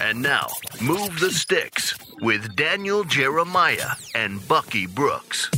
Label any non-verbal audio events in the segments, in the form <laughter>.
And now, Move the Sticks with Daniel Jeremiah and Bucky Brooks.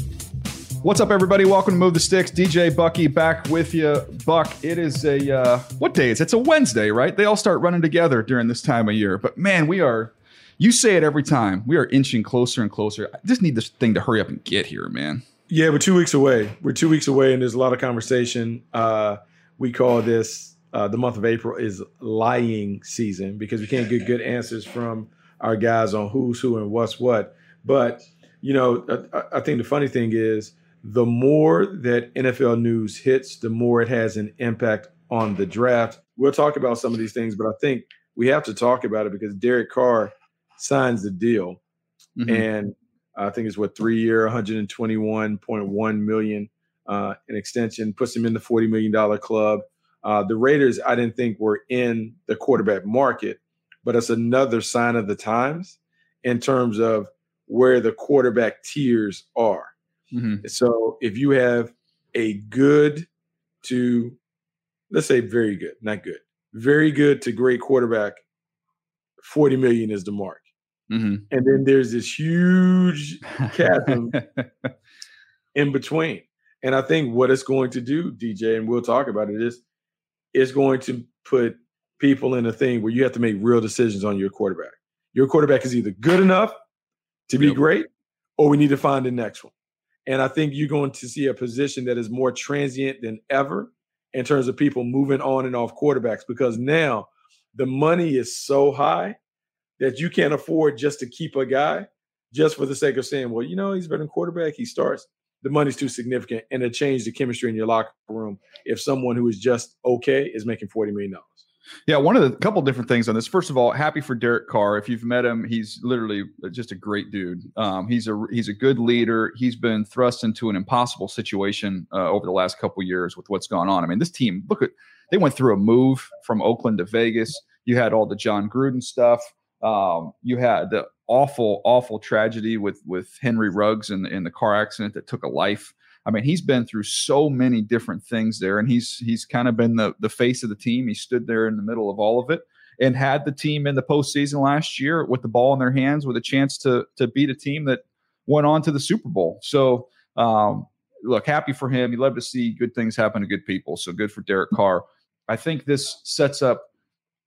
What's up, everybody? Welcome to Move the Sticks. DJ Bucky back with you. Buck, it is a, uh, what day is it? It's a Wednesday, right? They all start running together during this time of year. But man, we are, you say it every time, we are inching closer and closer. I just need this thing to hurry up and get here, man. Yeah, we're two weeks away. We're two weeks away, and there's a lot of conversation. Uh, we call this uh, the month of April is lying season because we can't get good answers from our guys on who's who and what's what. But you know, I, I think the funny thing is the more that NFL news hits, the more it has an impact on the draft. We'll talk about some of these things, but I think we have to talk about it because Derek Carr signs the deal, mm-hmm. and I think it's what three year, 121.1 million uh, an extension, puts him in the 40 million dollar club. Uh, the Raiders, I didn't think were in the quarterback market, but it's another sign of the times in terms of where the quarterback tiers are. Mm-hmm. So if you have a good to, let's say very good, not good, very good to great quarterback, 40 million is the mark. Mm-hmm. And then there's this huge chasm <laughs> in between. And I think what it's going to do, DJ, and we'll talk about it, is it's going to put people in a thing where you have to make real decisions on your quarterback. Your quarterback is either good enough to be yep. great, or we need to find the next one. And I think you're going to see a position that is more transient than ever in terms of people moving on and off quarterbacks because now the money is so high that you can't afford just to keep a guy just for the sake of saying, well, you know, he's better than quarterback. He starts. The money's too significant, and it changed the chemistry in your locker room if someone who is just okay is making forty million dollars. Yeah, one of the couple different things on this. First of all, happy for Derek Carr. If you've met him, he's literally just a great dude. Um, he's a he's a good leader. He's been thrust into an impossible situation uh, over the last couple years with what's gone on. I mean, this team look at they went through a move from Oakland to Vegas. You had all the Jon Gruden stuff. Um, you had the awful, awful tragedy with with Henry Ruggs in, in the car accident that took a life. I mean, he's been through so many different things there, and he's he's kind of been the the face of the team. He stood there in the middle of all of it and had the team in the postseason last year with the ball in their hands with a chance to to beat a team that went on to the Super Bowl. So um, look, happy for him. You love to see good things happen to good people. So good for Derek Carr. I think this sets up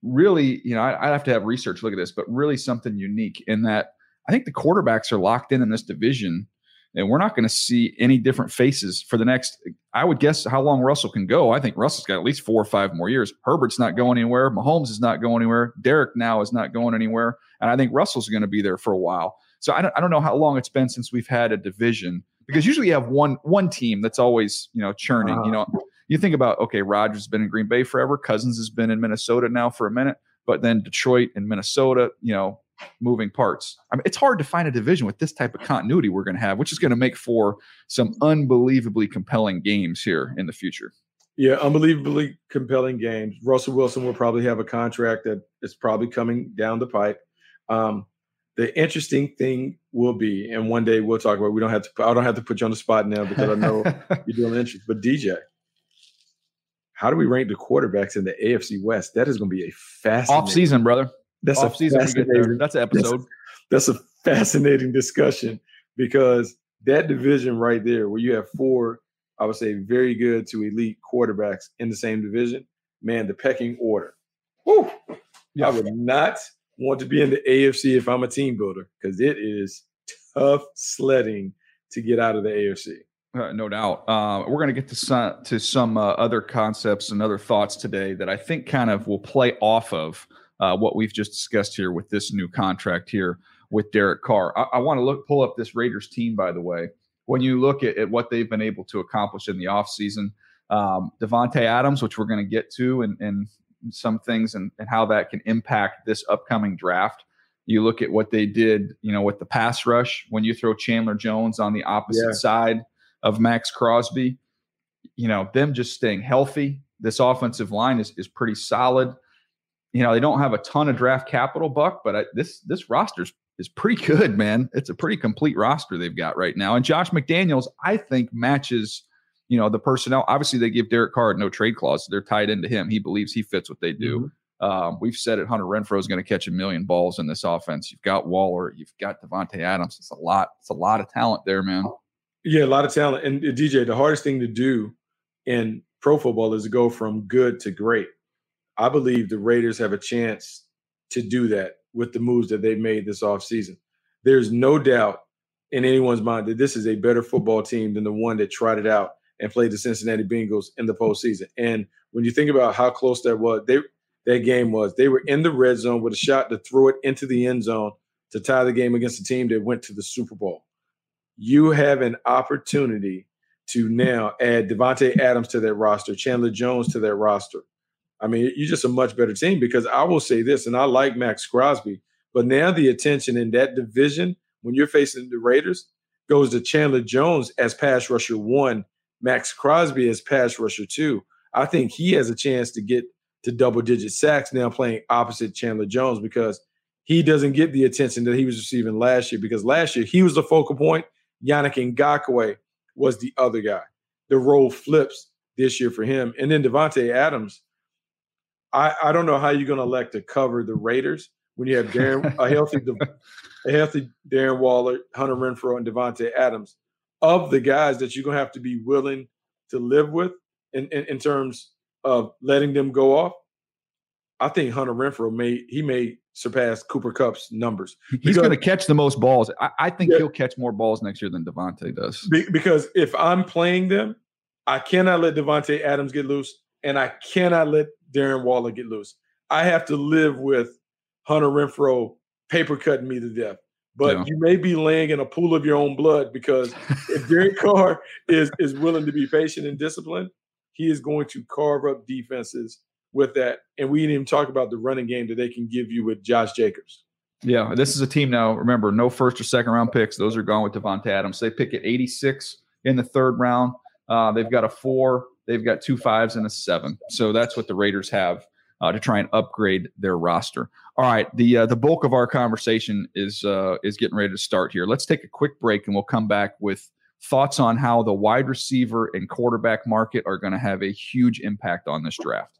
really, you know, I, I have to have research look at this, but really something unique in that I think the quarterbacks are locked in in this division and we're not going to see any different faces for the next. I would guess how long Russell can go. I think Russell's got at least four or five more years. Herbert's not going anywhere. Mahomes is not going anywhere. Derek now is not going anywhere, and I think Russell's going to be there for a while. So I don't, I don't know how long it's been since we've had a division because usually you have one one team that's always you know churning. Uh, you know, you think about okay, Rodgers has been in Green Bay forever. Cousins has been in Minnesota now for a minute, but then Detroit and Minnesota, you know, moving parts. I mean, it's hard to find a division with this type of continuity we're going to have, which is going to make for some unbelievably compelling games here in the future. Yeah, unbelievably compelling games. Russell Wilson will probably have a contract that is probably coming down the pipe. Um, the interesting thing will be, and one day we'll talk about. We don't have to. I don't have to put you on the spot now because I know <laughs> you're doing interest. But DJ, how do we rank the quarterbacks in the AFC West? That is going to be a fascinating off season, brother. That's Off a season. That's an <laughs> episode. That's, that's a fascinating discussion because that division right there, where you have four, I would say, very good to elite quarterbacks in the same division, man, the pecking order. Whew, yeah. I would not want to be in the AFC if I'm a team builder because it is tough sledding to get out of the AFC. Uh, no doubt. Uh, we're going to get to some to some uh, other concepts and other thoughts today that I think kind of will play off of uh, what we've just discussed here with this new contract here with Derek Carr. I, I want to look pull up this Raiders team, by the way. When you look at, at what they've been able to accomplish in the offseason, um, Davante Adams, which we're going to get to and, in some things and, and how that can impact this upcoming draft. You look at what they did, you know, with the pass rush when you throw Chandler Jones on the opposite yeah. side of Maxx Crosby, you know, them just staying healthy. This offensive line is is pretty solid. You know, they don't have a ton of draft capital, Buck, but I, this this roster's is pretty good, man. It's a pretty complete roster they've got right now. And Josh McDaniels, I think, matches you know, the personnel. Obviously, they give Derek Carr no trade clause. They're tied into him. He believes he fits what they do. Mm-hmm. Um, we've said it. Hunter Renfrow is going to catch a million balls in this offense. You've got Waller. You've got Davante Adams. It's a lot. It's a lot of talent there, man. Yeah, a lot of talent. And uh, DJ, the hardest thing to do in pro football is to go from good to great. I believe the Raiders have a chance to do that with the moves that they've made this offseason. There's no doubt in anyone's mind that this is a better football team than the one that trotted out and played the Cincinnati Bengals in the postseason. And when you think about how close that was, they that game was, they were in the red zone with a shot to throw it into the end zone to tie the game against a team that went to the Super Bowl. You have an opportunity to now add Davante Adams to that roster, Chandler Jones to that roster. I mean, you're just a much better team because I will say this, and I like Maxx Crosby, but now the attention in that division when you're facing the Raiders goes to Chandler Jones as pass rusher one Maxx Crosby as pass rusher two. I think he has a chance to get to double digit sacks now playing opposite Chandler Jones because he doesn't get the attention that he was receiving last year because last year he was the focal point. Yannick Ngakoue was the other guy. The role flips this year for him. And then Davante Adams, I, I don't know how you're going to elect to cover the Raiders when you have Darren, a healthy <laughs> a healthy Darren Waller, Hunter Renfrow, and Davante Adams of the guys that you're gonna have to be willing to live with in, in, in terms of letting them go off. I think Hunter Renfrow may he may surpass Cooper Kupp's numbers. <laughs> He's going to catch the most balls. I, I think yeah, he'll catch more balls next year than Davante does. Be, because if I'm playing them, I cannot let Davante Adams get loose, and I cannot let Darren Waller get loose. I have to live with Hunter Renfrow paper cutting me to death but yeah. you may be laying in a pool of your own blood because if Derek <laughs> Carr is is willing to be patient and disciplined, he is going to carve up defenses with that. And we didn't even talk about the running game that they can give you with Josh Jacobs. Yeah, this is a team now. Remember, no first or second round picks; those are gone with Davante Adams. They pick at 86 in the third round. Uh, they've got a four. They've got two fives and a seven. So that's what the Raiders have uh, to try and upgrade their roster. All right, the uh, the bulk of our conversation is uh, is getting ready to start here. Let's take a quick break, and we'll come back with thoughts on how the wide receiver and quarterback market are going to have a huge impact on this draft.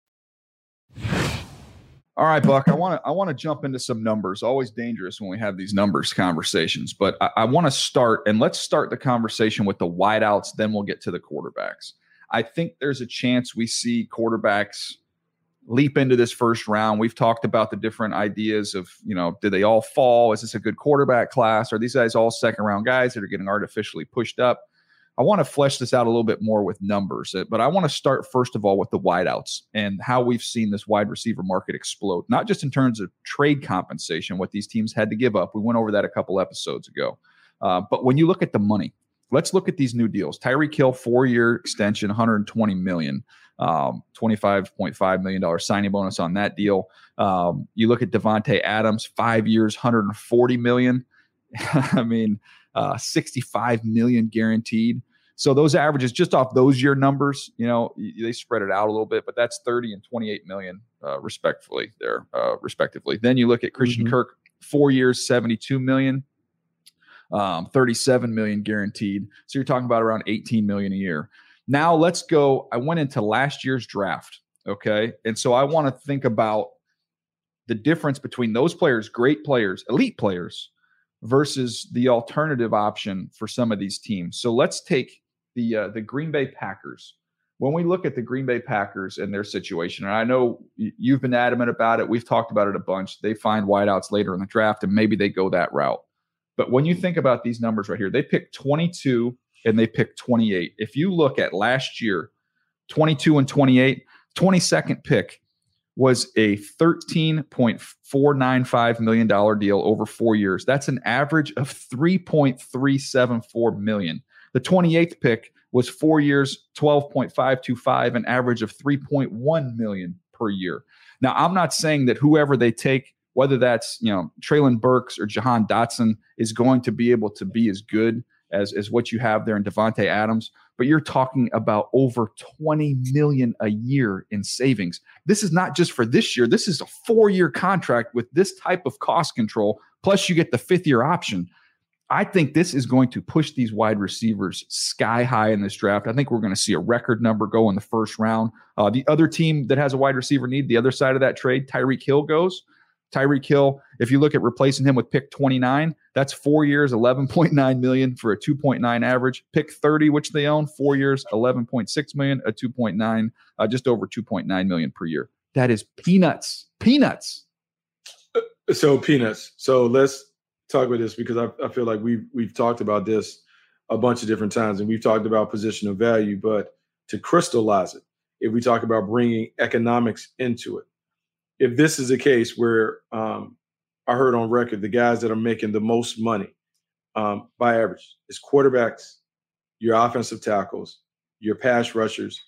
All right, Buck. I want to I want to jump into some numbers. Always dangerous when we have these numbers conversations, but I, I want to start and let's start the conversation with the wideouts. Then we'll get to the quarterbacks. I think there's a chance we see quarterbacks leap into this first round. We've talked about the different ideas of, you know, do they all fall? Is this a good quarterback class? Are these guys all second round guys that are getting artificially pushed up? I want to flesh this out a little bit more with numbers, uh, but I want to start first of all with the wideouts and how we've seen this wide receiver market explode, not just in terms of trade compensation, what these teams had to give up. We went over that a couple episodes ago. Uh, but when you look at the money, let's look at these new deals. Tyreek Hill four year extension, 120 million, um, 25.5 million dollar signing bonus on that deal. Um, you look at Davante Adams, five years, 140 million. <laughs> I mean, uh, 65 million guaranteed. So those averages, just off those year numbers, you know, they spread it out a little bit, but that's 30 and 28 million, uh, respectfully there, uh, respectively. Then you look at Christian mm-hmm. Kirk, four years, 72 million um, 37 million guaranteed. So you're talking about around 18 million a year. Now let's go. I went into last year's draft. Okay. And so I want to think about the difference between those players, great players, elite players, versus the alternative option for some of these teams. So let's take the uh, the Green Bay Packers when we look at the Green Bay Packers and their situation, and I know you've been adamant about it, we've talked about it a bunch. They find wideouts later in the draft, and maybe they go that route. But when you think about these numbers right here, they pick 22 and they pick 28. If you look at last year, 22 and 28, 22nd pick was a $13.495 million deal over four years. That's an average of 3.374 million. The 28th pick was four years, 12.525, an average of 3.1 million per year. Now, I'm not saying that whoever they take, whether that's you know Treylon Burks or Jahan Dotson, is going to be able to be as good as, as what you have there in Davante Adams, but you're talking about over 20 million a year in savings. This is not just for this year. This is a four-year contract with this type of cost control. Plus, you get the fifth year option. I think this is going to push these wide receivers sky high in this draft. I think we're going to see a record number go in the first round. Uh, the other team that has a wide receiver need, the other side of that trade, Tyreek Hill goes. Tyreek Hill, if you look at replacing him with pick 29, that's four years, 11.9 million for a 2.9 average. Pick 30, which they own, four years, 11.6 million, a 2.9, uh, just over 2.9 million per year. That is peanuts. Peanuts. So peanuts. So let's talk about this because I, I feel like we've we've talked about this a bunch of different times, and we've talked about position of value. But to crystallize it, if we talk about bringing economics into it, if this is a case where um, I heard on record the guys that are making the most money um, by average is quarterbacks, your offensive tackles, your pass rushers,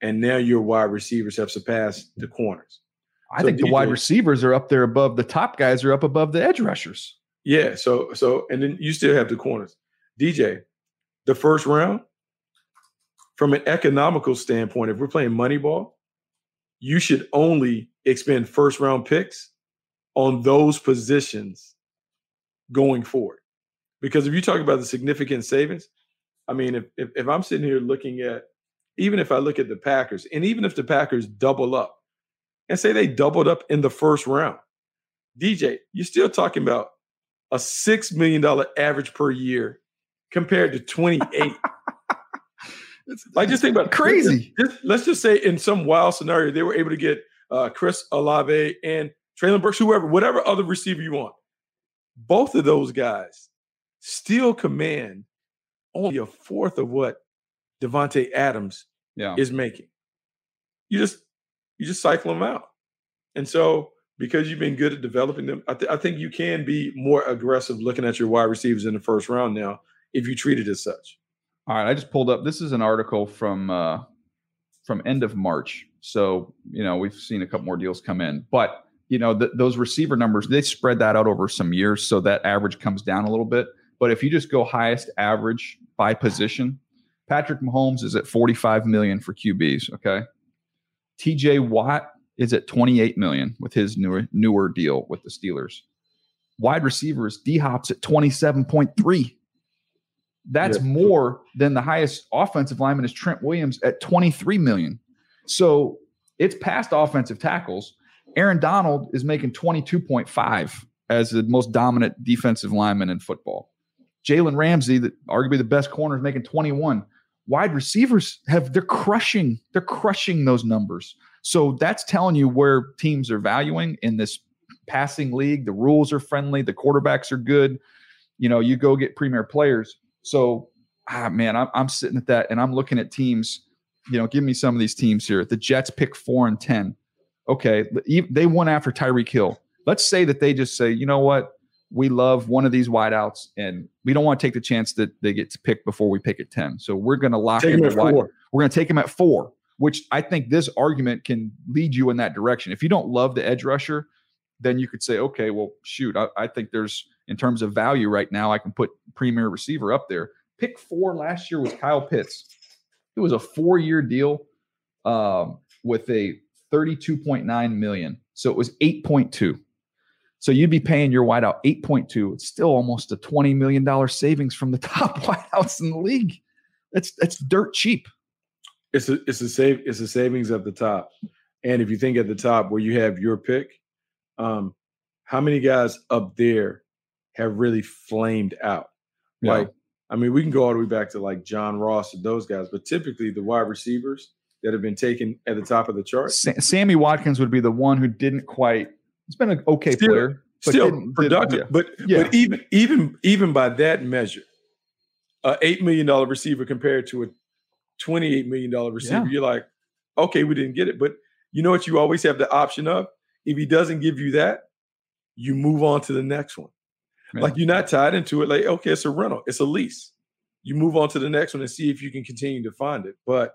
and now your wide receivers have surpassed the corners. I so think the wide receivers are up there above the top guys are up above the edge rushers. Yeah. So so and then you still have the corners. DJ, the first round, from an economical standpoint, if we're playing money ball, you should only expend first round picks on those positions going forward. Because if you talk about the significant savings, I mean, if, if, if I'm sitting here looking at, even if I look at the Packers, and even if the Packers double up and say they doubled up in the first round, DJ, you're still talking about a six million dollar average per year compared to 28. <laughs> like just think about crazy. Just, let's just say in some wild scenario they were able to get uh, Chris Olave and Treylon Burks, whoever, whatever other receiver you want. Both of those guys still command only a fourth of what Davante Adams yeah. is making. You just you just cycle them out, and so because you've been good at developing them, I, th- I, think you can be more aggressive looking at your wide receivers in the first round now if you treat it as such. All right, I just pulled up. This is an article from uh, from end of March, so you know we've seen a couple more deals come in, but you know th- those receiver numbers they spread that out over some years, so that average comes down a little bit. But if you just go highest average by position, Patrick Mahomes is at 45 million for QBs. Okay, T.J. Watt is at 28 million with his newer newer deal with the Steelers. Wide receivers, D Hop's at 27.3. That's yeah. more than the highest offensive lineman is Trent Williams at 23 million. So it's past offensive tackles. Aaron Donald is making 22.5 as the most dominant defensive lineman in football. Jalen Ramsey, that arguably the best corner, is making 21. Wide receivers have they're crushing, they're crushing those numbers. So that's telling you where teams are valuing in this passing league. The rules are friendly, the quarterbacks are good. You know, you go get premier players. So, ah, man, I'm, I'm sitting at that and I'm looking at teams. You know, give me some of these teams here. The Jets pick four and 10. Okay. They won after Tyreek Hill. Let's say that they just say, you know what? We love one of these wideouts and we don't want to take the chance that they get to pick before we pick at 10. So we're going to lock take in the wide. We're going to take them at four which I think this argument can lead you in that direction. If you don't love the edge rusher, then you could say, okay, well, shoot, I, I think there's in terms of value right now, I can put premier receiver up there. Pick four last year was Kyle Pitts. It was a four-year deal um, with a 32.9 million. So it was 8.2. So you'd be paying your wideout 8.2. It's still almost a $20 million savings from the <laughs> top wideouts in the league. That's that's dirt cheap. It's a it's a save it's a savings at the top. And if you think at the top where you have your pick, um, how many guys up there have really flamed out? Yeah. Like, I mean, we can go all the way back to like John Ross and those guys, but typically the wide receivers, that have been taken at the top of the chart. Sa- Sammy Watkins would be the one who didn't quite. He's been an okay Still- player, but Still productive, yeah. but Yeah. but even even even by that measure, a eight million dollar receiver compared to a twenty eight million dollar receiver, Yeah. you're like, okay, we didn't get it, but you know what? You always have the option of if he doesn't give you that, you move on to the next one. Yeah. Like you're not tied into it. Like okay, it's a rental, it's a lease. You move on to the next one and see if you can continue to find it. But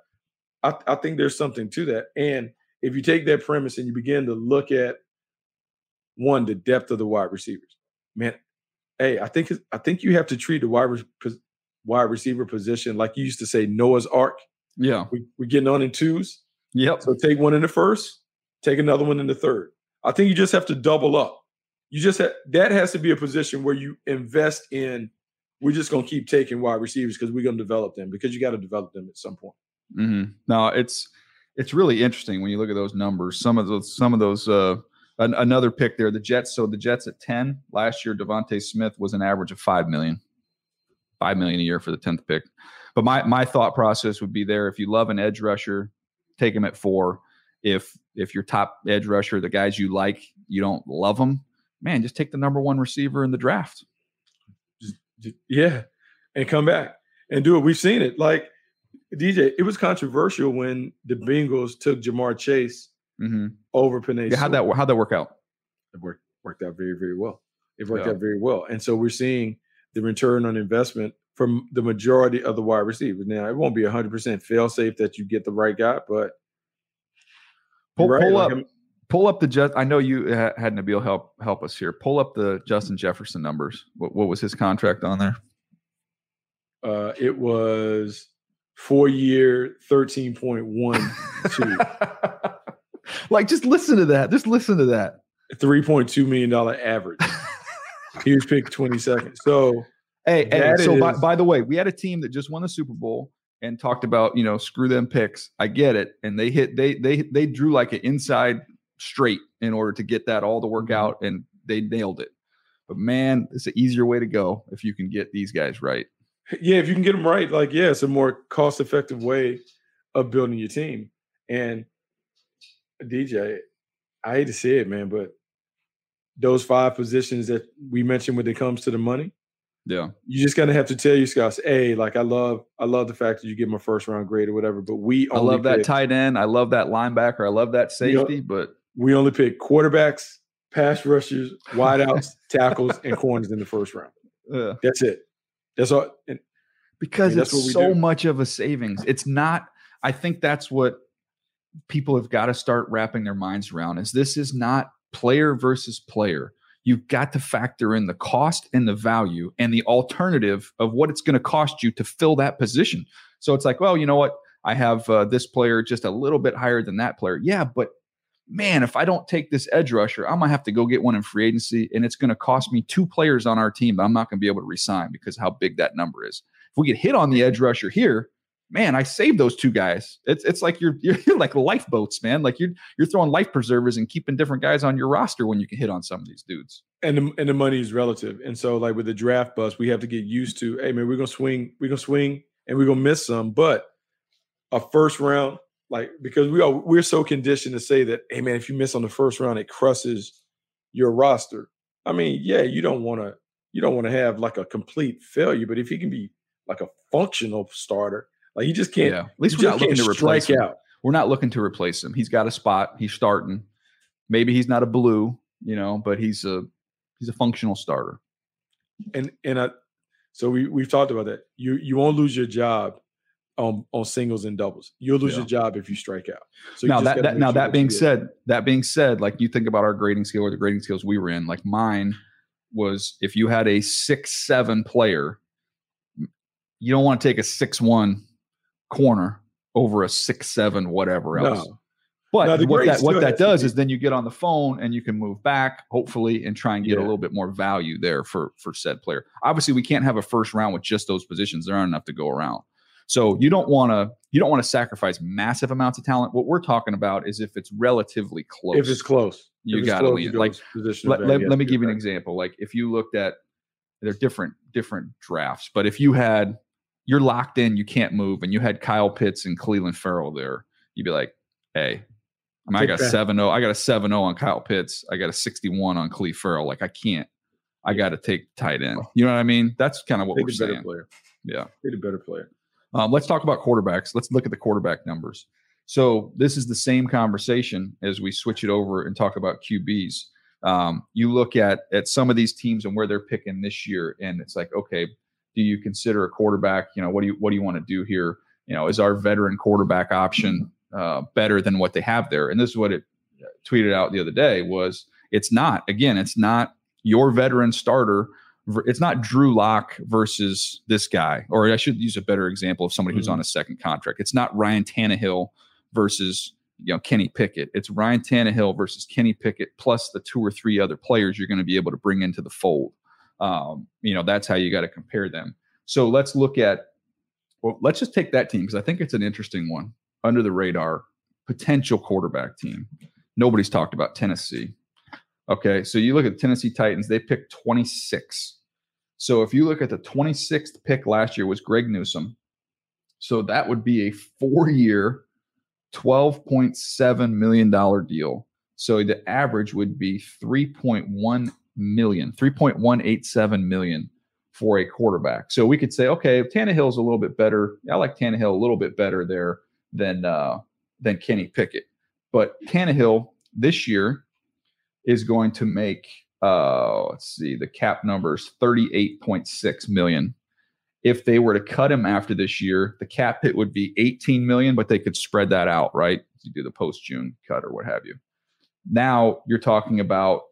I, I think there's something to that. And if you take that premise and you begin to look at one, the depth of the wide receivers, man. Hey, I think I think you have to treat the wide wide receiver position like you used to say Noah's Ark. yeah, We, we're getting on in twos, yep, so take one in the first, take another one in the third. I think you just have to double up. You just have that has to be a position where you invest in. We're just gonna keep taking wide receivers because we're gonna develop them because you got to develop them at some point. hmm No, it's it's really interesting when you look at those numbers. Some of those, some of those. uh an, Another pick there, the Jets. So the Jets at ten last year, DeVonta Smith was an average of five million, five million a year for the tenth pick. But my my thought process would be there. If you love an edge rusher, take him at four. If if your top edge rusher, the guys you like, you don't love them, man, just take the number one receiver in the draft. Yeah, and come back and do it. We've seen it. Like DJ, it was controversial when the Bengals took Ja'Marr Chase hmm over Penei. Yeah, how'd that how'd that work out? it worked worked out very very well. It worked Yeah. out very well, and so we're seeing the return on investment from the majority of the wide receivers. Now it won't be hundred percent fail safe that you get the right guy, but Pull, right, pull like, up, I'm- pull up the just. I know you ha- had Nabil help help us here. Pull up the Justin Jefferson numbers. What, what was his contract on there? uh, it was four year thirteen point one two. <laughs> like, just listen to that. Just listen to that. Three point two million dollar average. <laughs> he was picked twenty second. So Hey, hey. So by, is- by the way, we had a team that just won the Super Bowl and talked about you know screw them picks. I get it, and they hit they they they drew like an inside straight in order to get that all to work Mhm. out, and they nailed it. But man, it's an easier way to go if you can get these guys right. yeah, if you can get them right, like yeah, it's a more cost effective way of building your team. And DJ, I hate to say it, man, but those five positions that we mentioned when it comes to the money, Yeah. you just kind of have to tell your scouts, hey, like I love, I love the fact that you give them a first round grade or whatever, but we I love that tight end. I love that linebacker. I love that You know- safety. But we only pick quarterbacks, pass rushers, wideouts, <laughs> tackles, and corners in the first round. uh, That's it. That's all. And because mean, that's it's so do. much of a savings. It's not. I think that's what people have got to start wrapping their minds around. Is this is not player versus player. You've got to factor in the cost and the value and the alternative of what it's going to cost you to fill that position. So it's like, well, you know what? I have uh, this player just a little bit higher than that player. Yeah, but man, if I don't take this edge rusher, I'm gonna have to go get one in free agency, and it's gonna cost me two players on our team that I'm not gonna be able to resign because how big that number is. If we get hit on the edge rusher here, man, I saved those two guys. It's it's like <laughs> you're you're like lifeboats, man. Like you're you're throwing life preservers and keeping different guys on your roster when you can hit on some of these dudes. and the, and the money is relative. And so, like with the draft bus, we have to get used to. Hey, man, we're gonna swing, we're gonna swing, and we're gonna miss some. But a first round, like because we are we're so conditioned to say that, hey, man, if you miss on the first round, it crushes your roster. I mean, yeah, you don't want to you don't want to have like a complete failure, but if he can be like a functional starter, like you just can't. yeah, at least we're not looking to replace him. out. We're not looking to replace him. He's got a spot. He's starting. Maybe he's not a blue, you know, but he's a he's a functional starter. and and I, so we we've talked about that. You you won't lose your job on on singles and doubles. You'll lose Yeah. your job if you strike out. So you now just that, that now sure that being said, that being said, like you think about our grading scale or the grading scales we were in, like mine was if you had a six seven player, you don't want to take a six one corner over a six seven whatever else. no, But No, what that what that does is then you get on the phone and you can move back, hopefully, and try and get a little bit more value there for for said player. Obviously, we can't have a first round with just those positions. There aren't enough to go around. So you don't want to you don't want to sacrifice massive amounts of talent. What we're talking about is if it's relatively close. if it's close, You gotta lean- like, position. let, let, let me give you an example. Like if you looked at they're different different drafts, but if you had you're locked in, you can't move, and you had Kyle Pitts and Caleb Farley there, you'd be like, hey, I mean, I got Take 7 0. I got a 7 0 on Kyle Pitts. I got a 61 on Caleb Farley. Like, I can't, I got to take tight end. You know what I mean? That's kind of what Take we're better saying. player. Yeah. Take the better player. Um, let's talk about quarterbacks. Let's look at the quarterback numbers. So this is the same conversation as we switch it over and talk about QBs. Um, you look at at some of these teams and where they're picking this year, and it's like, okay, do you consider a quarterback? You know, what do you what do you want to do here? You know, is our veteran quarterback option uh, better than what they have there? And this is what it uh, tweeted out the other day was it's not. Again, it's not your veteran starter it's not Drew Lock versus this guy, or I should use a better example of somebody who's Mhm. on a second contract. It's not Ryan Tannehill versus you know Kenny Pickett. It's Ryan Tannehill versus Kenny Pickett plus the two or three other players you're going to be able to bring into the fold. Um, you know that's how you got to compare them. So let's look at well, let's just take that team because I think it's an interesting one under the radar potential quarterback team. Nobody's talked about Tennessee. Okay, so you look at Tennessee Titans, they picked 26. So if you look at the 26th pick last year was Greg Newsome. So that would be a four-year, $12.7 million deal. So the average would be 3.1 million, 3.187 million for a quarterback. So we could say, okay, Tannehill's a little bit better. I like Tannehill a little bit better there than uh, than Kenny Pickett. But Tannehill this year is going to make uh let's see the cap numbers 38.6 million if they were to cut him after this year the cap hit would be 18 million but they could spread that out right you do the post june cut or what have you now you're talking about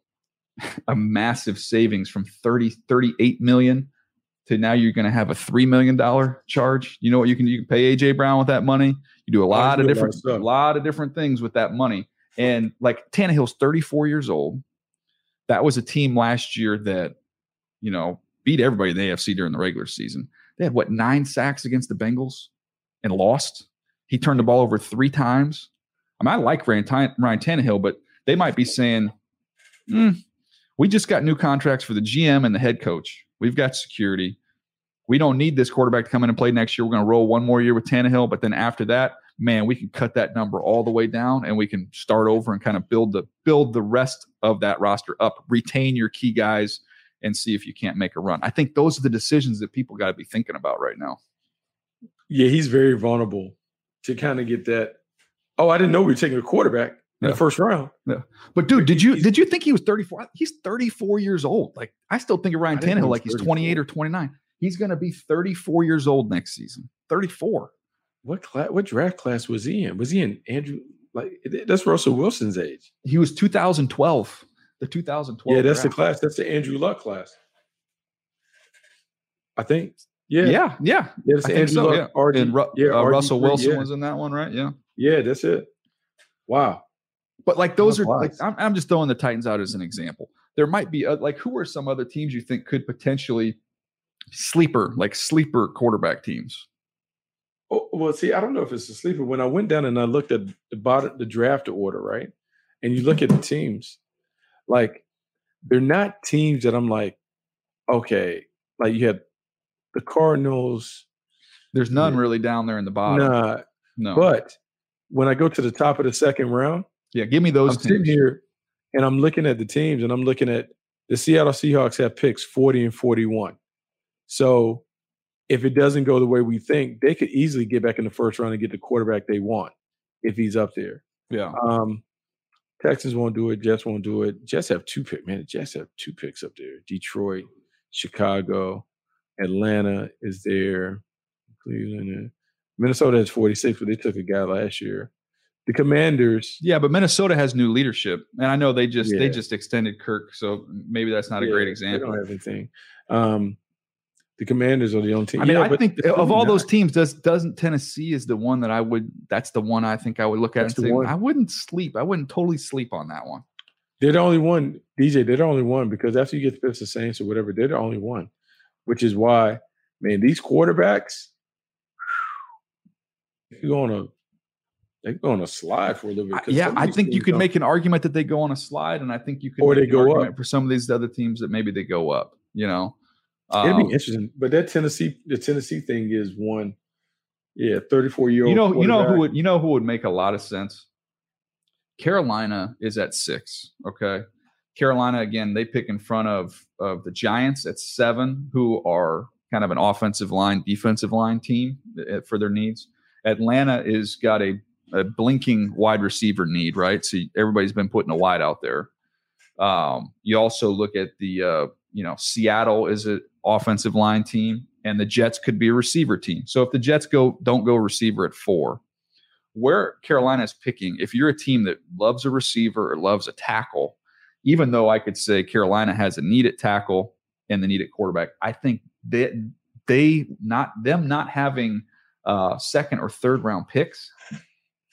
a massive savings from 30 38 million to now you're going to have a $3 million charge you know what you can you can pay aj brown with that money you do a lot of do a lot different a lot of different things with that money and like Tannehill's 34 years old. That was a team last year that, you know, beat everybody in the AFC during the regular season. They had what nine sacks against the Bengals and lost. He turned the ball over three times. I mean, I like Ryan, Ryan Tannehill, but they might be saying, "Hmm, we just got new contracts for the GM and the head coach. We've got security. We don't need this quarterback to come in and play next year. We're going to roll one more year with Tannehill, but then after that, man, we can cut that number all the way down and we can start over and kind of build the build the rest of that roster up, retain your key guys, and see if you can't make a run. I think those are the decisions that people got to be thinking about right now. Yeah, he's very vulnerable to kind of get that. Oh, I didn't know we were taking a quarterback in Yeah. the first round. Yeah. But dude, did you did you think he was 34? He's 34 years old. Like I still think of Ryan Tannehill like he's 28 or 29. He's going to be 34 years old next season. 34. What class? What draft class was he in? Was he in Andrew? Like that's Russell Wilson's age. He was 2012. The 2012. yeah, that's the class. That's the Andrew Luck class. I think. Yeah, Yeah, yeah. yeah. That's I the think Andrew so, Luck. RG, and Ru- yeah, uh, Russell RG3, Wilson yeah. was in that one, right? Yeah. Yeah, that's it. Wow. But like those are Wow. like I'm, I'm just throwing the Titans out as an example. There might be uh, like who are some other teams you think could potentially sleeper like sleeper quarterback teams? Oh, well, see, I don't know if it's a sleeper. When I went down and I looked at the bottom, the draft order, right, and you look at the teams, like they're not teams that I'm like, okay, like you had the Cardinals, There's none Yeah. really down there in the bottom. nah, no. but when I go to the top of the second round, yeah, give me those I'm sitting teams. here and I'm looking at the teams and I'm looking at the Seattle Seahawks have picks 40 and 41. So if it doesn't go the way we think, they could easily get back in the first round and get the quarterback they want if he's up there. Yeah. Um, Texans won't do it. Jets won't do it. Jets have two picks. Man, the Jets have two picks up there. Detroit, Chicago, Atlanta is there. Cleveland, Minnesota has 46, but they took a guy last year. The Commanders, Yeah, but Minnesota has new leadership, and I know they just they just extended Kirk, so maybe that's not a Yeah, great They example. don't have anything. Um, the Commanders are the only team. I mean, Yeah, I think of all those teams, does doesn't Tennessee is the one that I would. That's the one I think I would look at That's and say one. I wouldn't sleep. I wouldn't totally sleep on that one. they're the only one. DJ, they're the only one because after you get the Saints or whatever, they're the only one. Which is why, man, these quarterbacks, they're going to they're going to slide for a little bit. Yeah, I think you could don't- make an argument that they go on a slide, and I think you could Or make they go argument up. for some of these other teams that maybe they go up. You know, It'd Um, be interesting, but that Tennessee, the Tennessee thing is one. Yeah, 34 year old. You know, you know who would you know who would make a lot of sense? Carolina is at six. Okay. Carolina again, they pick in front of of the Giants at seven, who are kind of an offensive line, defensive line team uh, for their needs. Atlanta is got a, a blinking wide receiver need, right? So everybody's been putting a wide out there. Um, you also look at the uh, you know Seattle is an offensive line team, and the Jets could be a receiver team. So if the Jets go don't go receiver at four, where Carolina is picking, if you're a team that loves a receiver or loves a tackle, even though I could say Carolina has a need at tackle and the need at quarterback, I think that they not them not having uh, second or third round picks,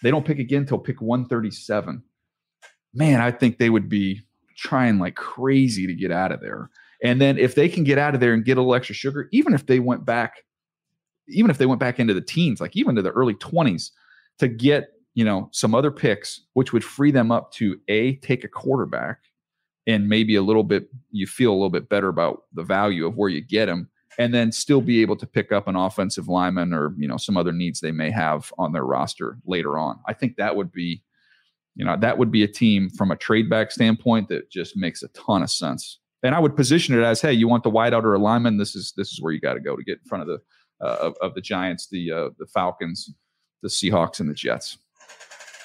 they don't pick again until pick 137. Man, I think they would be trying like crazy to get out of there. And then if they can get out of there and get a little extra sugar, even if they went back, even if they went back into the teens, like even to the early 20s, to get you know some other picks, which would free them up to a take a quarterback and maybe a little bit you feel a little bit better about the value of where you get them and then still be able to pick up an offensive lineman or you know some other needs they may have on their roster later on. I think that would be you know that would be a team from a trade back standpoint that just makes a ton of sense. And I would position it as, hey, you want the wideout or a lineman? This is this is where you got to go to get in front of the uh, of, of, the Giants, the uh, the Falcons, the Seahawks, and the Jets.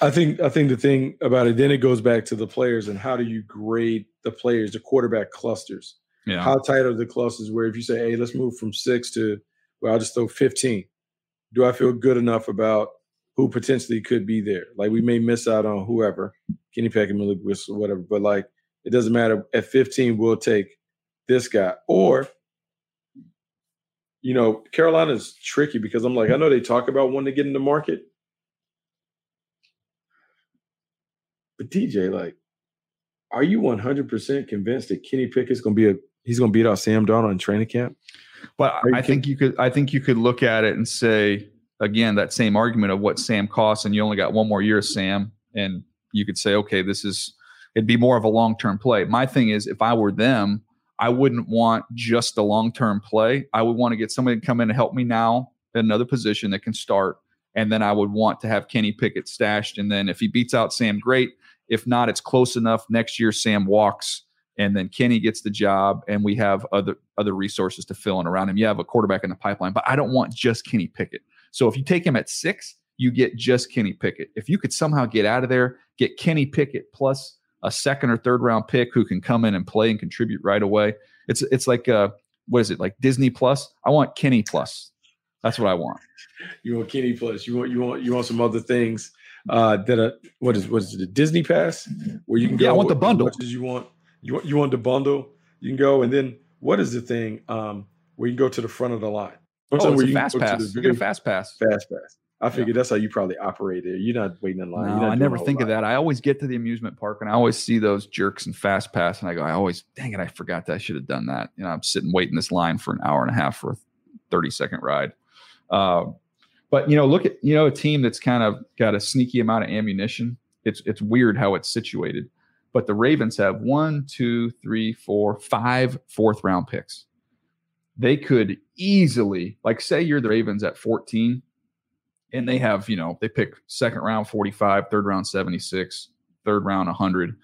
I think I think the thing about it then it goes back to the players and how do you grade the players, the quarterback clusters. Yeah. How tight are the clusters where if you say, hey, let's move from six to well, I'll just throw 15. Do I feel good enough about who potentially could be there? Like we may miss out on whoever, Kenny Pickett, Malik Willis, whatever, but like it doesn't matter. At 15, we'll take this guy. Or, you know, Carolina's tricky because I'm like, I know they talk about wanting to get in the market. But DJ, like, are you 100% convinced that Kenny Pickett's going to be a he's going to beat out Sam Darnold in training camp? But I think you could I think you could look at it and say again that same argument of what Sam costs and you only got one more year of Sam and you could say okay this is it'd be more of a long-term play. My thing is if I were them I wouldn't want just the long-term play. I would want to get somebody to come in and help me now in another position that can start and then I would want to have Kenny Pickett stashed and then if he beats out Sam great if not, it's close enough. Next year, Sam walks, and then Kenny gets the job, and we have other other resources to fill in around him. You have a quarterback in the pipeline, but I don't want just Kenny Pickett. So if you take him at six, you get just Kenny Pickett. If you could somehow get out of there, get Kenny Pickett plus a second or third round pick who can come in and play and contribute right away. It's it's like uh what is it like Disney Plus? I want Kenny Plus. That's what I want. You want Kenny Plus. You want you want you want some other things uh, that a what is what is it, the Disney Pass where you can go. Yeah, I want the bundle. As as you want, you want you want the bundle. You can go, and then what is the thing um, where you can go to the front of the line? What's oh, it's a fast pass. You get a fast pass. Fast pass. I figured yeah. that's how you probably operate there. You're not waiting in line. No, I never think of that. I always get to the amusement park and I always see those jerks and fast pass, and I go, I always, dang it, I forgot that I should have done that. You know, I'm sitting waiting this line for an hour and a half for a 30 second ride. Uh, but you know, look at you know a team that's kind of got a sneaky amount of ammunition. It's it's weird how it's situated, but the Ravens have one, two, three, four, five fourth round picks. They could easily, like, say you're the Ravens at 14, and they have, you know, they pick second round 45, third round 76, third round 100.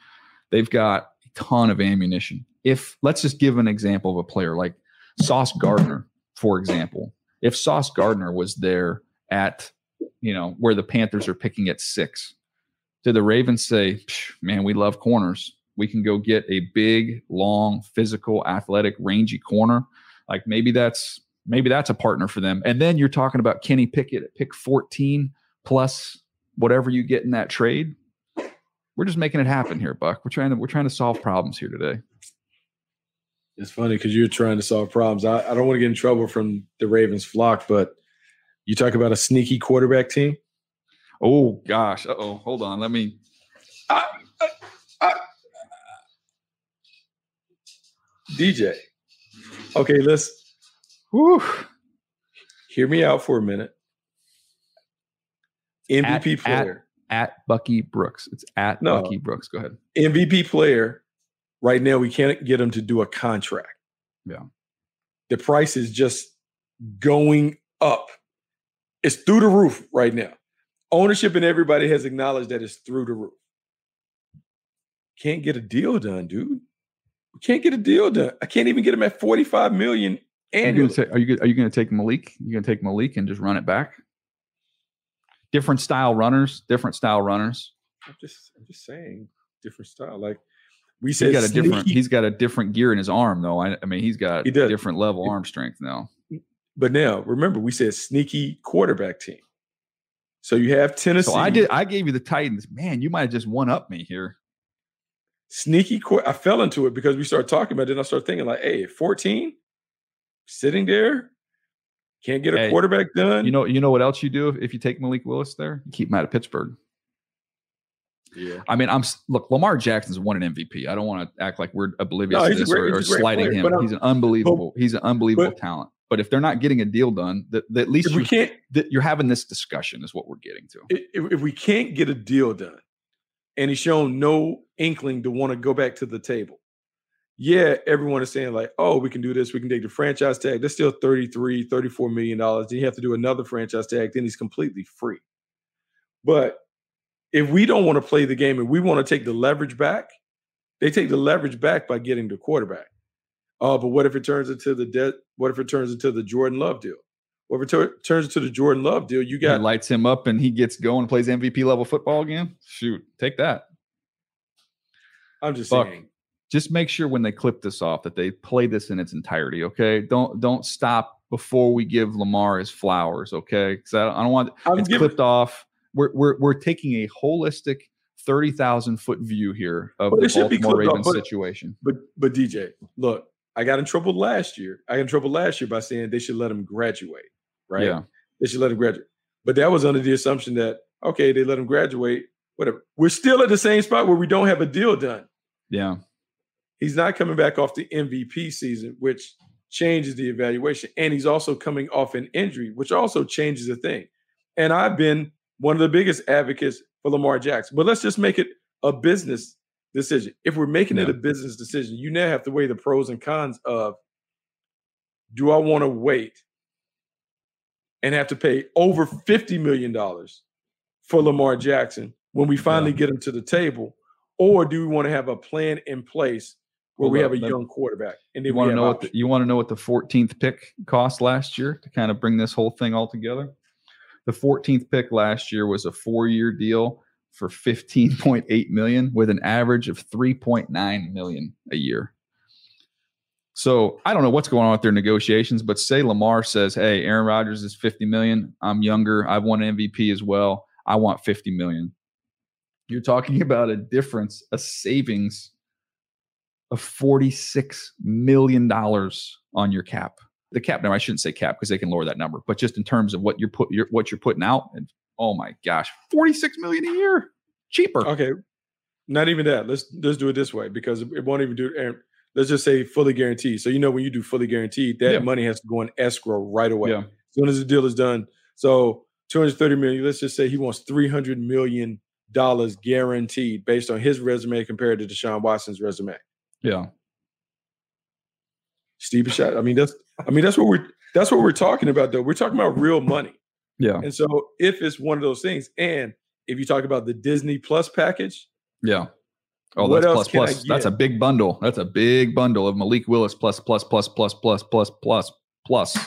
They've got a ton of ammunition. If let's just give an example of a player like Sauce Gardner, for example. If Sauce Gardner was there at you know where the Panthers are picking at six. Did the Ravens say, "Man, we love corners. We can go get a big, long, physical, athletic, rangy corner"? Like maybe that's maybe that's a partner for them. And then you're talking about Kenny Pickett at pick 14 plus whatever you get in that trade. We're just making it happen here, Buck. We're trying to we're trying to solve problems here today. It's funny because you're trying to solve problems. I, I don't want to get in trouble from the Ravens flock, but you talk about a sneaky quarterback team. Oh gosh. oh. Hold on. Let me. I, I, I, DJ. Okay, let's. Whew, hear me out for a minute. MVP at, player at, at, Bucky Brooks. It's at no, Bucky Brooks. Go ahead. MVP player. Right now, we can't get him to do a contract. Yeah. The price is just going up It's through the roof right now. Ownership and everybody has acknowledged that it's through the roof. Can't get a deal done, dude. Can't get a deal done. I can't even get him at 45 million annually. Are you, are you going to take Malik? You going to take Malik and just run it back? Different style runners, different style runners. I'm just, I'm just saying, different style. Like we said, he's got a sneaky, different. He's got a different gear in his arm, though. I, I mean, he's got He does. different level arm strength now. But now remember, we said sneaky quarterback team. So you have Tennessee. So I did. I gave you the Titans. Man, you might have just one up me here. sneaky. Qu- I fell into it because we started talking about it. And I started thinking like, hey, 14, sitting there, can't get a Hey, quarterback done. You know. You know what else you do if, if you take Malik Willis there? You keep him out of Pittsburgh. yeah. I mean, I'm look. Lamar Jackson's won an MVP. I don't want to act like we're oblivious No, to this great- or, or he's slighting player, him. he's an unbelievable. he's an unbelievable but- talent. But if they're not getting a deal done, that, that at least we you're, can't, that you're having this discussion is what we're getting to. if, if we can't get a deal done, and he's shown no inkling to want to go back to the table. Yeah, everyone is saying like, oh, we can do this. We can take the franchise tag. That's still 33, 34 million dollars. Then you have to do another franchise tag. Then he's completely free. But if we don't want to play the game and we want to take the leverage back, they take the leverage back by getting the quarterback. Oh, but what if it turns into the debt? What if it turns into the Jordan Love deal? What if it tur- turns into the Jordan Love deal? You got lights him up and he gets going and plays MVP level football again. Shoot, take that. I'm just Buck. saying. Just make sure when they clip this off that they play this in its entirety. Okay, don't don't stop before we give Lamar his flowers. Okay, because I, don't- I don't want I'm it's giving- clipped off. We're we're we're taking a holistic thirty thousand foot view here of But the it should be Baltimore off, Ravens but- situation. But but DJ, look, I got in trouble last year. I got in trouble last year by saying they should let him graduate, right? Yeah, They should let him graduate. But that was under the assumption that okay, they let him graduate, whatever. We're still at the same spot where we don't have a deal done. yeah, He's not coming back off the MVP season, which changes the evaluation. And he's also coming off an injury, which also changes the thing. And I've been one of the biggest advocates for Lamar Jackson. But let's just make it a business decision. If we're making it a business decision, you now have to weigh the pros and cons of do I want to wait and have to pay over $50 million for Lamar Jackson when we finally get him to the table? Or do we want to have a plan in place where Hold we have a let- young quarterback and you we want to know what the, you want to know what the 14th pick cost last year to kind of bring this whole thing all together. The 14th pick last year was a four-year deal for 15.8 million with an average of 3.9 million a year. So I don't know what's going on with their negotiations, but say Lamar says, "Hey, Aaron Rodgers is 50 million. I'm younger. I've won MVP as well. I want 50 million." You're talking <laughs> about a difference, a savings of 46 million dollars on your cap. The cap number, I shouldn't say cap because they can lower that number, but just in terms of what you're put what you're putting out, and oh my gosh, 46 million a year, cheaper. Okay, not even that. Let's let's do it this way because it won't even do. Aaron, Let's just say fully guaranteed. So you know when you do fully guaranteed, that Yeah. money has to go in escrow right away. Yeah. As soon as the deal is done. So 230 million, let's just say he wants 300 million dollars guaranteed based on his resume compared to Deshaun Watson's resume. Yeah. Steve shot. I mean, that's I mean, that's what we're that's what we're talking about though. We're talking about real money. Yeah. And so if it's one of those things, and if you talk about the Disney Plus package, Yeah. Oh, that's plus plus. That's a big bundle. That's a big bundle of Malik Willis plus plus plus plus plus plus plus plus.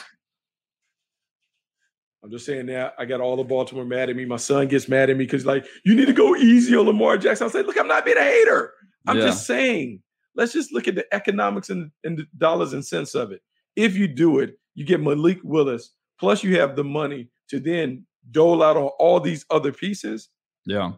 I'm just saying that I got all the Baltimore mad at me. My son gets mad at me because like you need to go easy on Lamar Jackson. I say, look, I'm not being a hater. I'm Yeah. just saying, let's just look at the economics and, and the dollars and cents of it. If you do it, you get Malik Willis, plus you have the money to then dole out on all these other pieces. Yeah.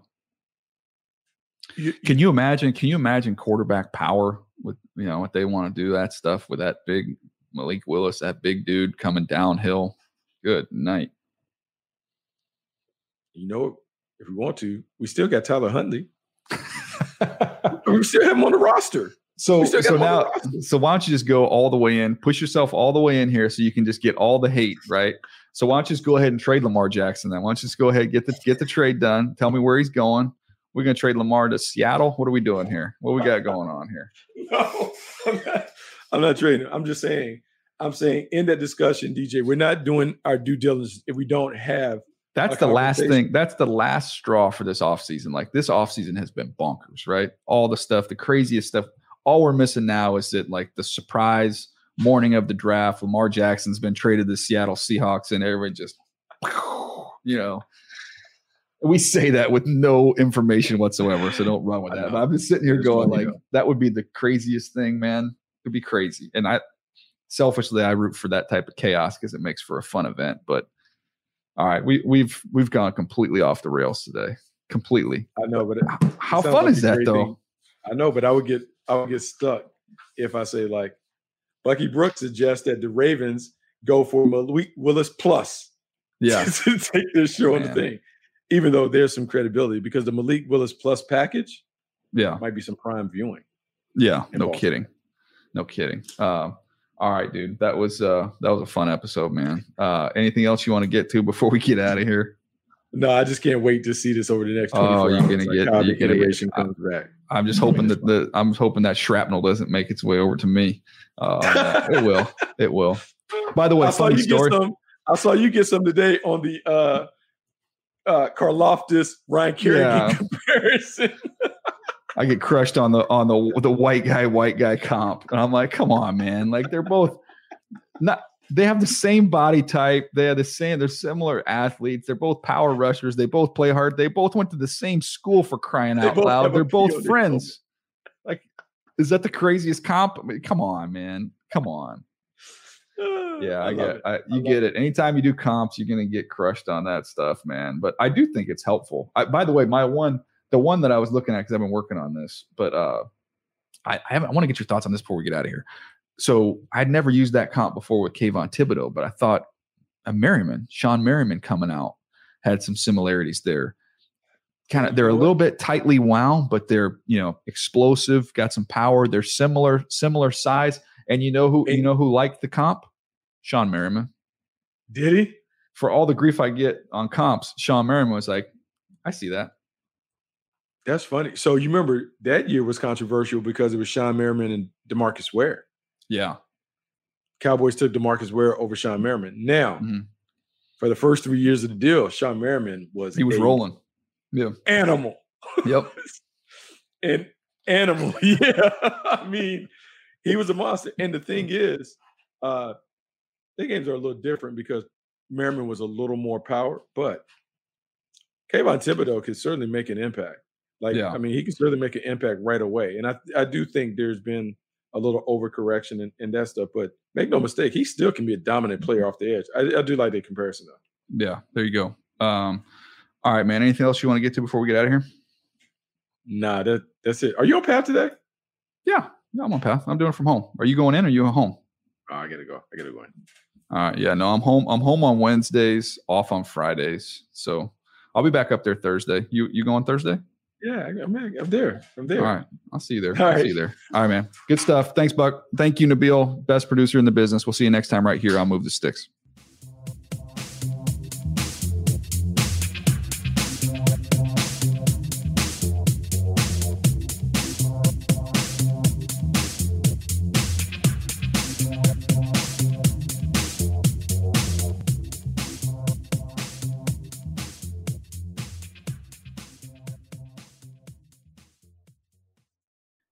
You, Can you imagine? Can you imagine quarterback power with you know what they want to do that stuff with that big Malik Willis, that big dude coming downhill? Good night. you know, if we want to, we still got Tyler Huntley. we still have him on the roster. So We still got so him on the now so why don't you just go all the way in, push yourself all the way in here so you can just get all the hate, right? So why don't you just go ahead and trade Lamar Jackson then? Why don't you just go ahead and get the get the trade done? Tell me where he's going. We're gonna trade Lamar to Seattle. What are we doing here? What we got going on here? <laughs> No, I'm not, I'm not trading. I'm just saying I'm saying in that discussion, DJ, we're not doing our due diligence if we don't have That's the last thing. That's the last straw for this offseason. Like this offseason has been bonkers, right? All the stuff, the craziest stuff. All we're missing now is that like the surprise morning of the draft, Lamar Jackson's been traded to the Seattle Seahawks, and everyone just, <laughs> you know, we say that with no information whatsoever. So don't run with that. But I'm just sitting here going, like, that would be the craziest thing, man. It'd be crazy. And I selfishly I root for that type of chaos because it makes for a fun event. But all right, we we've we've gone completely off the rails today. Completely. I know, but it, How sounds fun like is that though? thing. I know, but I would get I would get stuck if I say like Bucky Brooks suggests that the Ravens go for Malik Willis plus <laughs> Yeah. to take this show on the thing, even though there's some credibility because the Malik Willis plus package Yeah. might be some prime viewing. Yeah. No kidding. No kidding. Um, all right, dude. That was uh that was a fun episode, man. Uh anything else you want to get to before we get out of here? No, I just can't wait to see this over the next 24 Oh, you're hours. gonna like get- how you're gonna get- iteration I, back. I'm just hoping that the I'm hoping that shrapnel doesn't make its way over to me. Uh, it will. It will. By the way, I saw funny you story. get some. I saw you get some today on the uh uh Karlaftis Ryan Kerrigan Yeah. <laughs> comparison. <laughs> I get crushed on the on the the white guy white guy comp, and I'm like, come on, man! Like they're both not. They have the same body type. They are the same. They're similar athletes. They're both power <laughs> rushers. They both play hard. They both went to the same school for crying They out loud. They're both friends. Like, is that the craziest comp? I mean, come on, man. Come on. <sighs> Yeah, I, love get. it. I, you love get it. Anytime you do comps, you're gonna get crushed on that stuff, man. But I do think it's helpful. I, by the way, my one, the one that I was looking at because I've been working on this, but uh, I, I. I want to get your thoughts on this before we get out of here. So I'd never used that comp before with Kayvon Thibodeaux, but I thought a Merriman, Shawne Merriman, coming out had some similarities there. Kind of, they're a little bit tightly wound, but they're you know explosive, got some power. They're similar, similar size. And you know who you know who liked the comp? Shawne Merriman. Did he? For all the grief I get on comps, Shawne Merriman was like, I see that. That's funny. So you remember that year was controversial because it was Shawne Merriman and DeMarcus Ware. Yeah. Cowboys took DeMarcus Ware over Shawne Merriman. Now, Mhm. for the first three years of the deal, Shawne Merriman was He was rolling. Yeah. animal. Yep. <laughs> An animal. <laughs> Yeah. I mean, he was a monster. And the thing is, uh, the games are a little different because Merriman was a little more power, but Kayvon Thibodeaux could certainly make an impact. Like, Yeah. I mean, he can certainly make an impact right away. And I, I do think there's been a little overcorrection in, in that stuff, but make no mistake, he still can be a dominant player off the edge. I, I do like that comparison though. Yeah. There you go. Um, all right, man. Anything else you want to get to before we get out of here? Nah, that that's it. Are you on path today? Yeah. Yeah, I'm on path. I'm doing it from home. Are you going in or are you at home? Oh, I gotta go. I gotta go in. All right. Yeah. No, I'm home. I'm home on Wednesdays, off on Fridays. So I'll be back up there Thursday. You you going Thursday? Yeah, I- I'm, I'm there. I'm there. All right. I'll see you there. <laughs> All I'll see you there. All right, man. Good stuff. Thanks, Buck. Thank you, Nabil, best producer in the business. We'll see you next time right here on Move the Sticks.